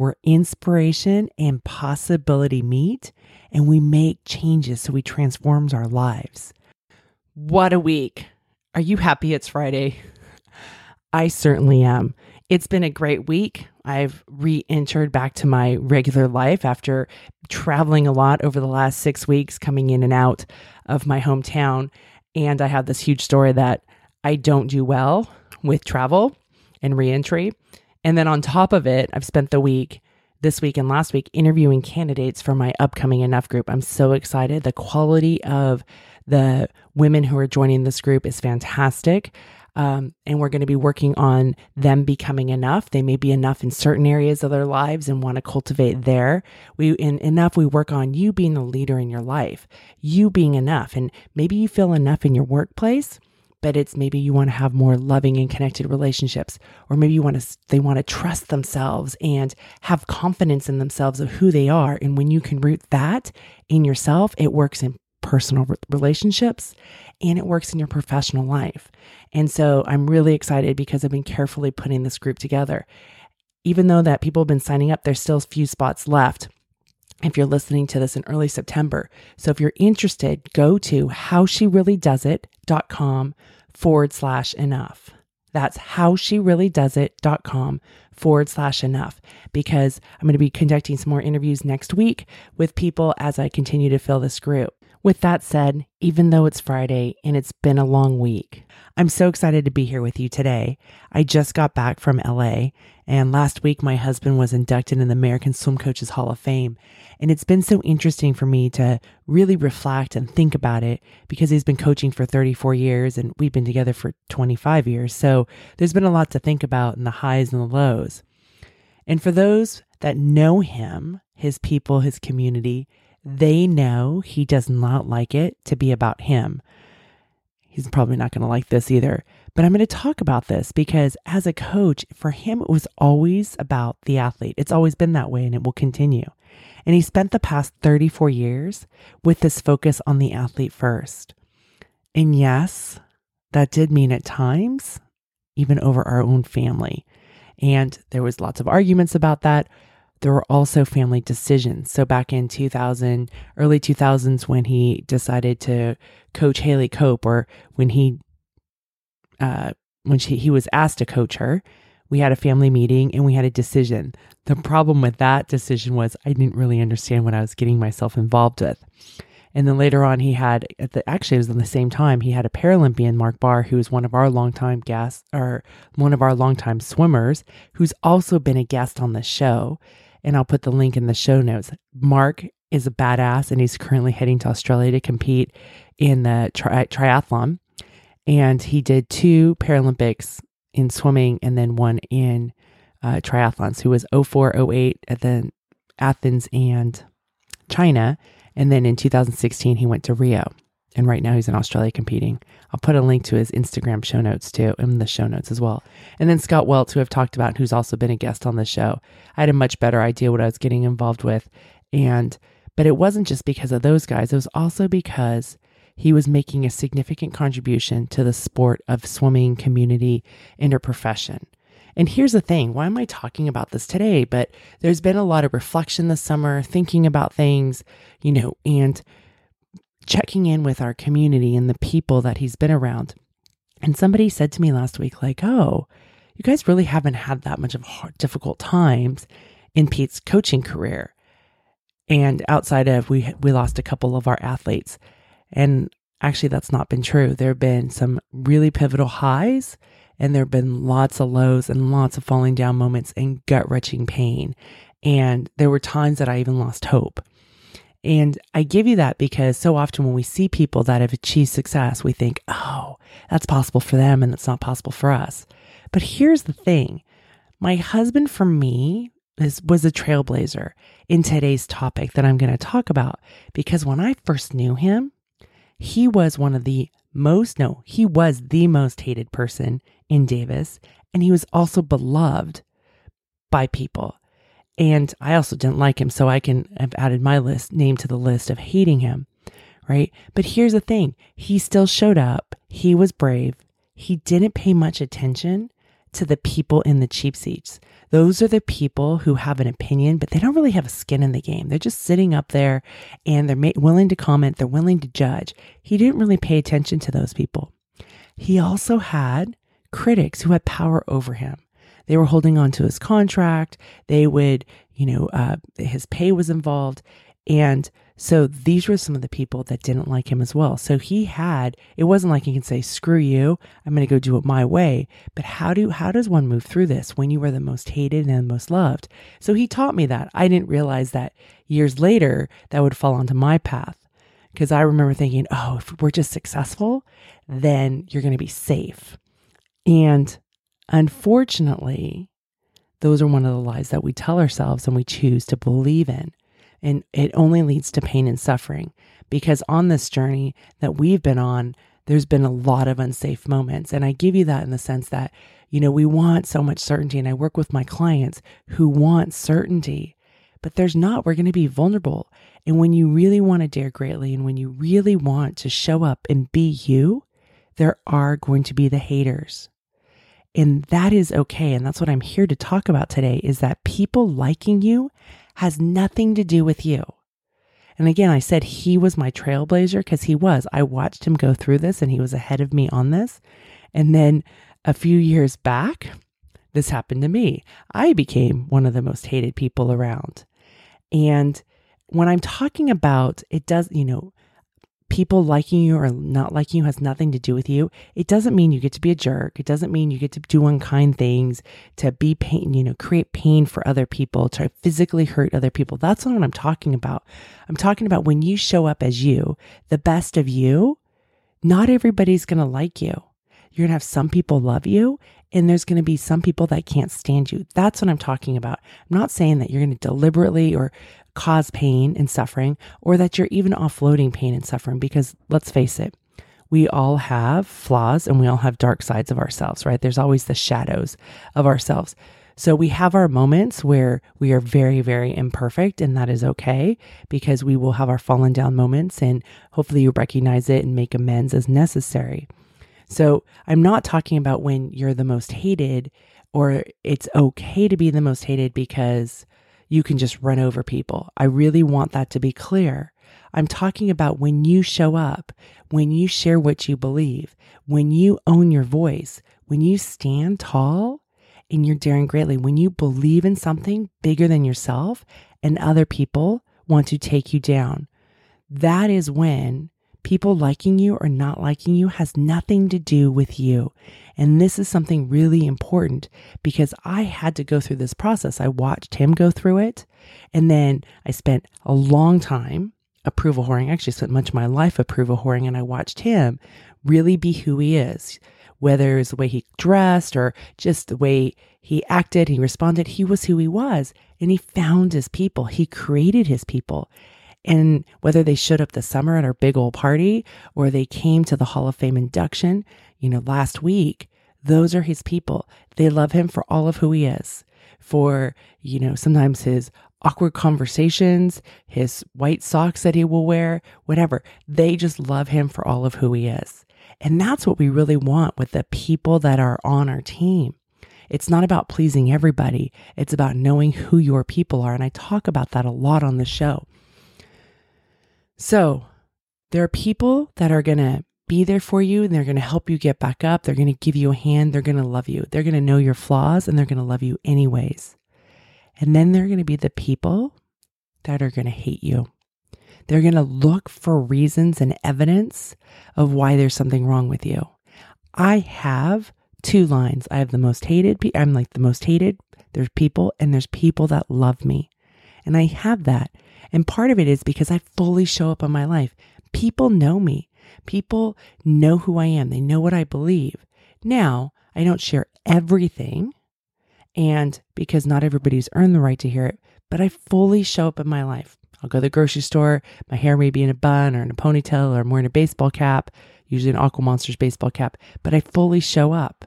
where inspiration and possibility meet and we make changes so we transforms our lives. What a week. Are you happy it's Friday? I certainly am. It's been a great week. I've re entered back to my regular life after traveling a lot over the last six weeks, coming in and out of my hometown. And I have this huge story that I don't do well with travel and reentry. And then on top of it, I've spent the week this week and last week interviewing candidates for my upcoming Enough group. I'm so excited. The quality of the women who are joining this group is fantastic. Um, and we're going to be working on them becoming enough. They may be enough in certain areas of their lives and want to cultivate there. We in enough. We work on you being a leader in your life, you being enough, and maybe you feel enough in your workplace but it's maybe you want to have more loving and connected relationships or maybe you want to they want to trust themselves and have confidence in themselves of who they are and when you can root that in yourself it works in personal relationships and it works in your professional life. And so i'm really excited because i've been carefully putting this group together. Even though that people have been signing up there's still a few spots left if you're listening to this in early September. So if you're interested, go to howshereallydoesit.com forward slash enough. That's howshereallydoesit.com forward slash enough because I'm going to be conducting some more interviews next week with people as I continue to fill this group. With that said, even though it's Friday and it's been a long week, I'm so excited to be here with you today. I just got back from LA, and last week my husband was inducted in the American Swim Coaches Hall of Fame. And it's been so interesting for me to really reflect and think about it because he's been coaching for 34 years and we've been together for 25 years. So there's been a lot to think about in the highs and the lows. And for those that know him, his people, his community, they know he does not like it to be about him. He's probably not going to like this either. But I'm going to talk about this because as a coach, for him, it was always about the athlete. It's always been that way and it will continue. And he spent the past 34 years with this focus on the athlete first. And yes, that did mean at times, even over our own family. And there was lots of arguments about that there were also family decisions. So back in 2000, early 2000s, when he decided to coach Haley Cope, or when he, uh, when she, he was asked to coach her, we had a family meeting and we had a decision. The problem with that decision was I didn't really understand what I was getting myself involved with. And then later on, he had, the, actually, it was in the same time, he had a Paralympian, Mark Barr, who is one of our longtime guests, or one of our longtime swimmers, who's also been a guest on the show and I'll put the link in the show notes. Mark is a badass and he's currently heading to Australia to compete in the tri- triathlon. And he did two Paralympics in swimming and then one in uh, triathlons. He was 04, 08 at the Athens and China. And then in 2016, he went to Rio. And right now he's in Australia competing. I'll put a link to his Instagram show notes too, in the show notes as well. And then Scott Weltz, who I've talked about, who's also been a guest on the show. I had a much better idea what I was getting involved with. And, but it wasn't just because of those guys, it was also because he was making a significant contribution to the sport of swimming community and her profession. And here's the thing why am I talking about this today? But there's been a lot of reflection this summer, thinking about things, you know, and checking in with our community and the people that he's been around. And somebody said to me last week, like, oh, you guys really haven't had that much of hard, difficult times in Pete's coaching career. And outside of we we lost a couple of our athletes. And actually that's not been true. There have been some really pivotal highs and there have been lots of lows and lots of falling down moments and gut wrenching pain. And there were times that I even lost hope. And I give you that because so often when we see people that have achieved success, we think, oh, that's possible for them and it's not possible for us. But here's the thing my husband, for me, is, was a trailblazer in today's topic that I'm going to talk about because when I first knew him, he was one of the most, no, he was the most hated person in Davis. And he was also beloved by people. And I also didn't like him. So I can have added my list name to the list of hating him. Right. But here's the thing. He still showed up. He was brave. He didn't pay much attention to the people in the cheap seats. Those are the people who have an opinion, but they don't really have a skin in the game. They're just sitting up there and they're ma- willing to comment, they're willing to judge. He didn't really pay attention to those people. He also had critics who had power over him. They were holding on to his contract. They would, you know, uh, his pay was involved. And so these were some of the people that didn't like him as well. So he had, it wasn't like he can say, screw you, I'm going to go do it my way. But how do, how does one move through this when you were the most hated and the most loved? So he taught me that. I didn't realize that years later that would fall onto my path. Because I remember thinking, oh, if we're just successful, then you're going to be safe. And unfortunately, those are one of the lies that we tell ourselves and we choose to believe in. And it only leads to pain and suffering because on this journey that we've been on, there's been a lot of unsafe moments. And I give you that in the sense that, you know, we want so much certainty. And I work with my clients who want certainty, but there's not. We're going to be vulnerable. And when you really want to dare greatly and when you really want to show up and be you, there are going to be the haters. And that is okay. And that's what I'm here to talk about today is that people liking you has nothing to do with you. And again, I said he was my trailblazer because he was. I watched him go through this and he was ahead of me on this. And then a few years back, this happened to me. I became one of the most hated people around. And when I'm talking about it, does, you know, people liking you or not liking you has nothing to do with you. It doesn't mean you get to be a jerk. It doesn't mean you get to do unkind things, to be pain, you know, create pain for other people, to physically hurt other people. That's not what I'm talking about. I'm talking about when you show up as you, the best of you, not everybody's going to like you. You're going to have some people love you and there's going to be some people that can't stand you. That's what I'm talking about. I'm not saying that you're going to deliberately or cause pain and suffering, or that you're even offloading pain and suffering. Because let's face it, we all have flaws and we all have dark sides of ourselves, right? There's always the shadows of ourselves. So we have our moments where we are very, very imperfect, and that is okay because we will have our fallen down moments, and hopefully you recognize it and make amends as necessary. So I'm not talking about when you're the most hated or it's okay to be the most hated because you can just run over people. I really want that to be clear. I'm talking about when you show up, when you share what you believe, when you own your voice, when you stand tall and you're daring greatly, when you believe in something bigger than yourself and other people want to take you down. That is when people liking you or not liking you has nothing to do with you. And this is something really important because I had to go through this process. I watched him go through it. And then I spent a long time approval whoring. I actually spent much of my life approval whoring. And I watched him really be who he is, whether it's the way he dressed or just the way he acted, he responded. He was who he was. And he found his people, he created his people. And whether they showed up this summer at our big old party or they came to the Hall of Fame induction, you know, last week, those are his people. They love him for all of who he is, for, you know, sometimes his awkward conversations, his white socks that he will wear, whatever. They just love him for all of who he is. And that's what we really want with the people that are on our team. It's not about pleasing everybody. It's about knowing who your people are. And I talk about that a lot on the show. So there are people that are going to be there for you and they're going to help you get back up. They're going to give you a hand. They're going to love you. They're going to know your flaws and they're going to love you anyways. And then they're going to be the people that are going to hate you. They're going to look for reasons and evidence of why there's something wrong with you. I have two lines. I have the most hated, I'm like the most hated. There's people and there's people that love me. And I have that. And part of it is because I fully show up in my life. People know me. People know who I am, they know what I believe. Now, I don't share everything And because not everybody's earned the right to hear it, but I fully show up in my life. I'll go to the grocery store, my hair may be in a bun or in a ponytail or I'm wearing a baseball cap, usually an Aqua Monsters baseball cap, but I fully show up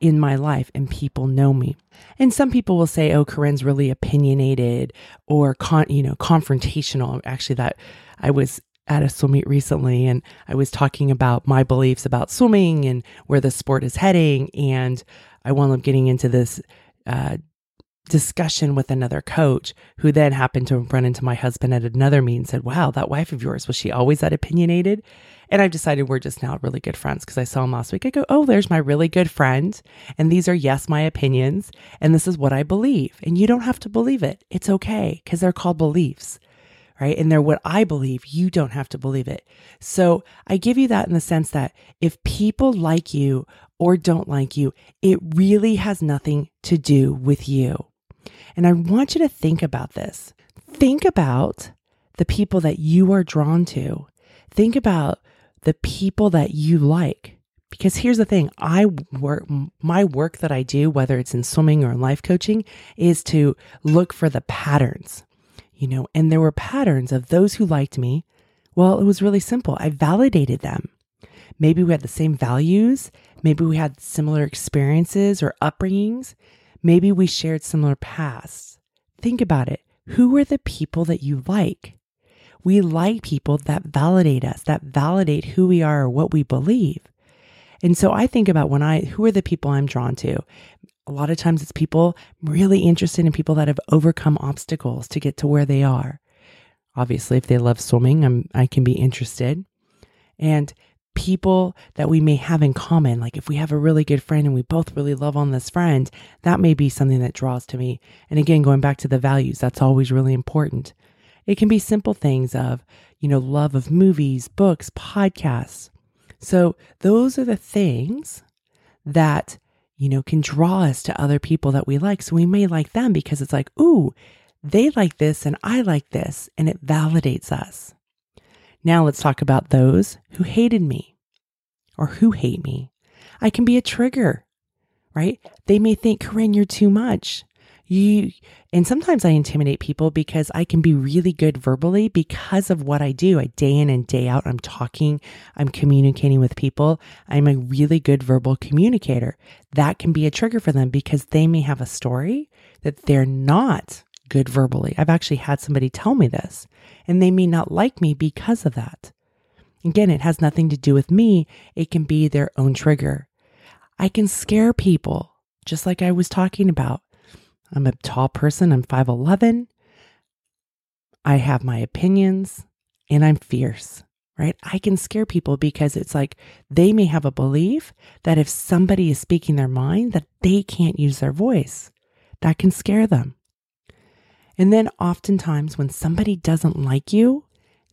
in my life and people know me. And some people will say, "Oh, Corinne's really opinionated or con- you know, confrontational." Actually, that I was at a swim meet recently and I was talking about my beliefs about swimming and where the sport is heading and I wound up getting into this uh, discussion with another coach who then happened to run into my husband at another meet and said, Wow, that wife of yours, was she always that opinionated? And I've decided we're just now really good friends because I saw him last week. I go, Oh, there's my really good friend. And these are, yes, my opinions. And this is what I believe. And you don't have to believe it. It's okay because they're called beliefs. Right. And they're what I believe. You don't have to believe it. So I give you that in the sense that if people like you or don't like you, it really has nothing to do with you. And I want you to think about this. Think about the people that you are drawn to. Think about the people that you like. Because here's the thing I work, my work that I do, whether it's in swimming or in life coaching, is to look for the patterns, you know, and there were patterns of those who liked me. Well, it was really simple. I validated them. Maybe we had the same values. Maybe we had similar experiences or upbringings. Maybe we shared similar pasts. Think about it. Who are the people that you like? We like people that validate us, that validate who we are or what we believe. And so I think about when I, who are the people I'm drawn to? A lot of times it's people really interested in people that have overcome obstacles to get to where they are. Obviously, if they love swimming, I'm, I can be interested. And people that we may have in common. Like if we have a really good friend and we both really love on this friend, that may be something that draws to me. And again, going back to the values, that's always really important. It can be simple things of, you know, love of movies, books, podcasts. So those are the things that, you know, can draw us to other people that we like. So we may like them because it's like, ooh, they like this and I like this, and it validates us. Now let's talk about those who hated me or who hate me. I can be a trigger, right? They may think, Corinne, you're too much. You, and sometimes I intimidate people because I can be really good verbally because of what I do. I day in and day out, I'm talking, I'm communicating with people. I'm a really good verbal communicator. That can be a trigger for them because they may have a story that they're not good verbally. I've actually had somebody tell me this, and they may not like me because of that. Again, it has nothing to do with me, it can be their own trigger. I can scare people, just like I was talking about. I'm a tall person, I'm 5'11. I have my opinions, and I'm fierce, right? I can scare people because it's like they may have a belief that if somebody is speaking their mind, that they can't use their voice. That can scare them. And then oftentimes when somebody doesn't like you,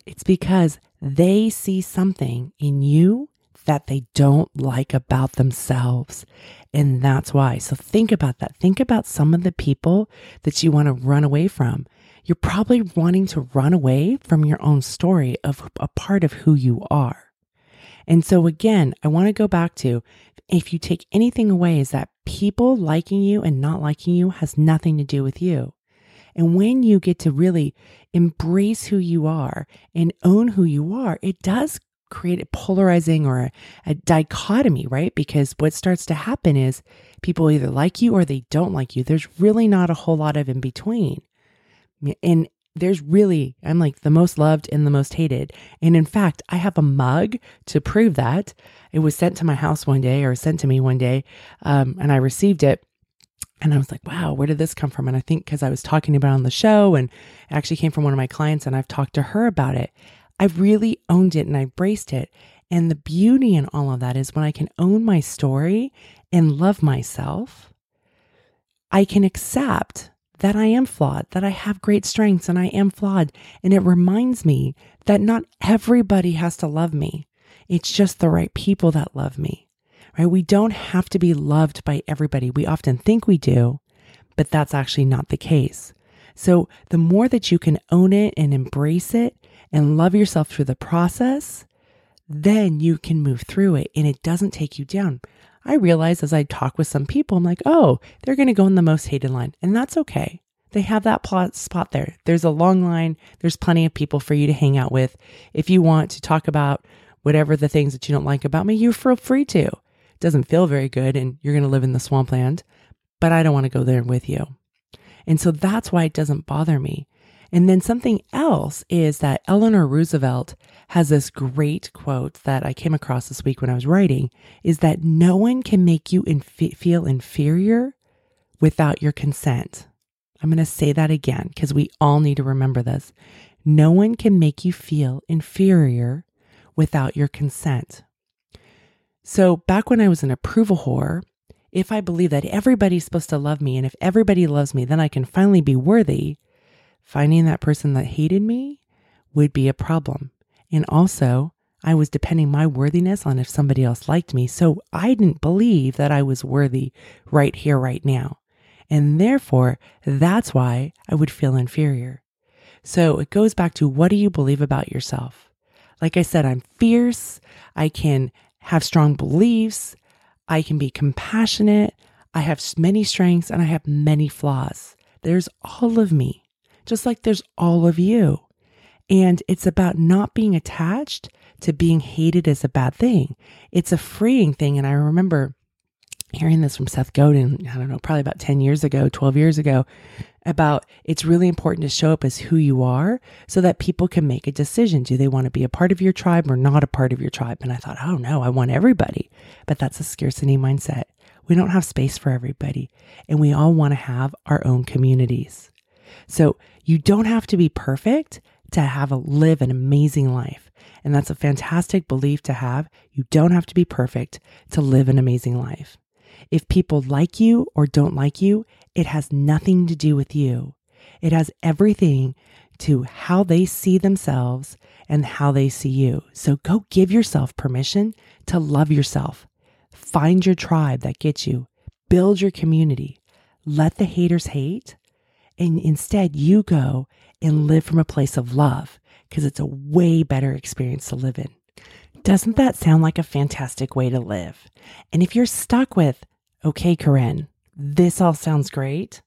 it's because they see something in you that they don't like about themselves. And that's why. So think about that. Think about some of the people that you want to run away from. You're probably wanting to run away from your own story of a part of who you are. And so again, I want to go back to if you take anything away is that people liking you and not liking you has nothing to do with you. And when you get to really embrace who you are and own who you are, it does create a polarizing or a, a, dichotomy, right? Because what starts to happen is people either like you or they don't like you. There's really not a whole lot of in between. And there's really, I'm like the most loved and the most hated. And in fact, I have a mug to prove that. It was sent to my house one day or sent to me one day, um, and I received it. And I was like, wow, where did this come from? And I think because I was talking about on the show and it actually came from one of my clients and I've talked to her about it. I've really owned it and I embraced it. And the beauty in all of that is when I can own my story and love myself, I can accept that I am flawed, that I have great strengths and I am flawed. And it reminds me that not everybody has to love me. It's just the right people that love me right? We don't have to be loved by everybody. We often think we do, but that's actually not the case. So the more that you can own it and embrace it and love yourself through the process, then you can move through it and it doesn't take you down. I realize as I talk with some people, I'm like, oh, they're going to go in the most hated line. And that's okay. They have that plot spot there. There's a long line. There's plenty of people for you to hang out with. If you want to talk about whatever the things that you don't like about me, you feel free to. It doesn't feel very good and you're going to live in the swampland, but I don't want to go there with you. And so that's why it doesn't bother me. And then something else is that Eleanor Roosevelt has this great quote that I came across this week when I was writing is that no one can make you inf- feel inferior without your consent. I'm going to say that again because we all need to remember this. No one can make you feel inferior without your consent. So, back when I was an approval whore, if I believe that everybody's supposed to love me and if everybody loves me, then I can finally be worthy, finding that person that hated me would be a problem. And also, I was depending my worthiness on if somebody else liked me. So I didn't believe that I was worthy right here, right now. And therefore, that's why I would feel inferior. So it goes back to what do you believe about yourself? Like I said, I'm fierce. I can have strong beliefs. I can be compassionate. I have many strengths and I have many flaws. There's all of me, just like there's all of you. And it's about not being attached to being hated as a bad thing. It's a freeing thing. And I remember hearing this from Seth Godin, I don't know, probably about 10 years ago, 12 years ago, about it's really important to show up as who you are so that people can make a decision. Do they want to be a part of your tribe or not a part of your tribe? And I thought, oh no, I want everybody. But that's a scarcity mindset. We don't have space for everybody, and we all want to have our own communities. So you don't have to be perfect to have a live an amazing life. And that's a fantastic belief to have. You don't have to be perfect to live an amazing life. If people like you or don't like you, it has nothing to do with you. It has everything to how they see themselves and how they see you. So go give yourself permission to love yourself. Find your tribe that gets you. Build your community. Let the haters hate. And instead, you go and live from a place of love because it's a way better experience to live in. Doesn't that sound like a fantastic way to live? And if you're stuck with, okay, Corinne, this all sounds great,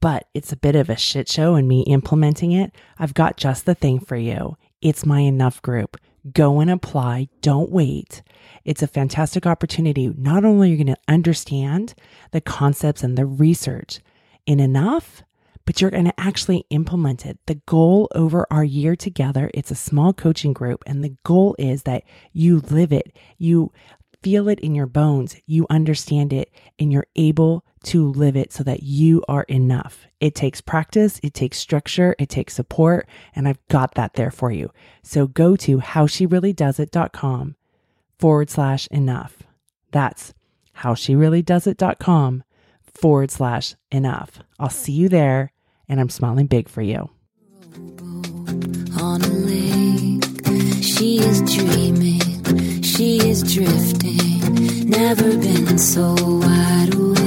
but it's a bit of a shit show and me implementing it, I've got just the thing for you. It's my Enough group. Go and apply. Don't wait. It's a fantastic opportunity. Not only are you going to understand the concepts and the research in Enough, but you're going to actually implement it. The goal over our year together, it's a small coaching group, and the goal is that you live it. You feel it in your bones, you understand it, and you're able to live it so that you are enough. It takes practice, it takes structure, it takes support, and I've got that there for you. So go to howshereallydoesit.com forward slash enough. That's howshereallydoesit.com forward slash enough. I'll see you there, and I'm smiling big for you. She is dreaming, she is drifting, never been so wide awake.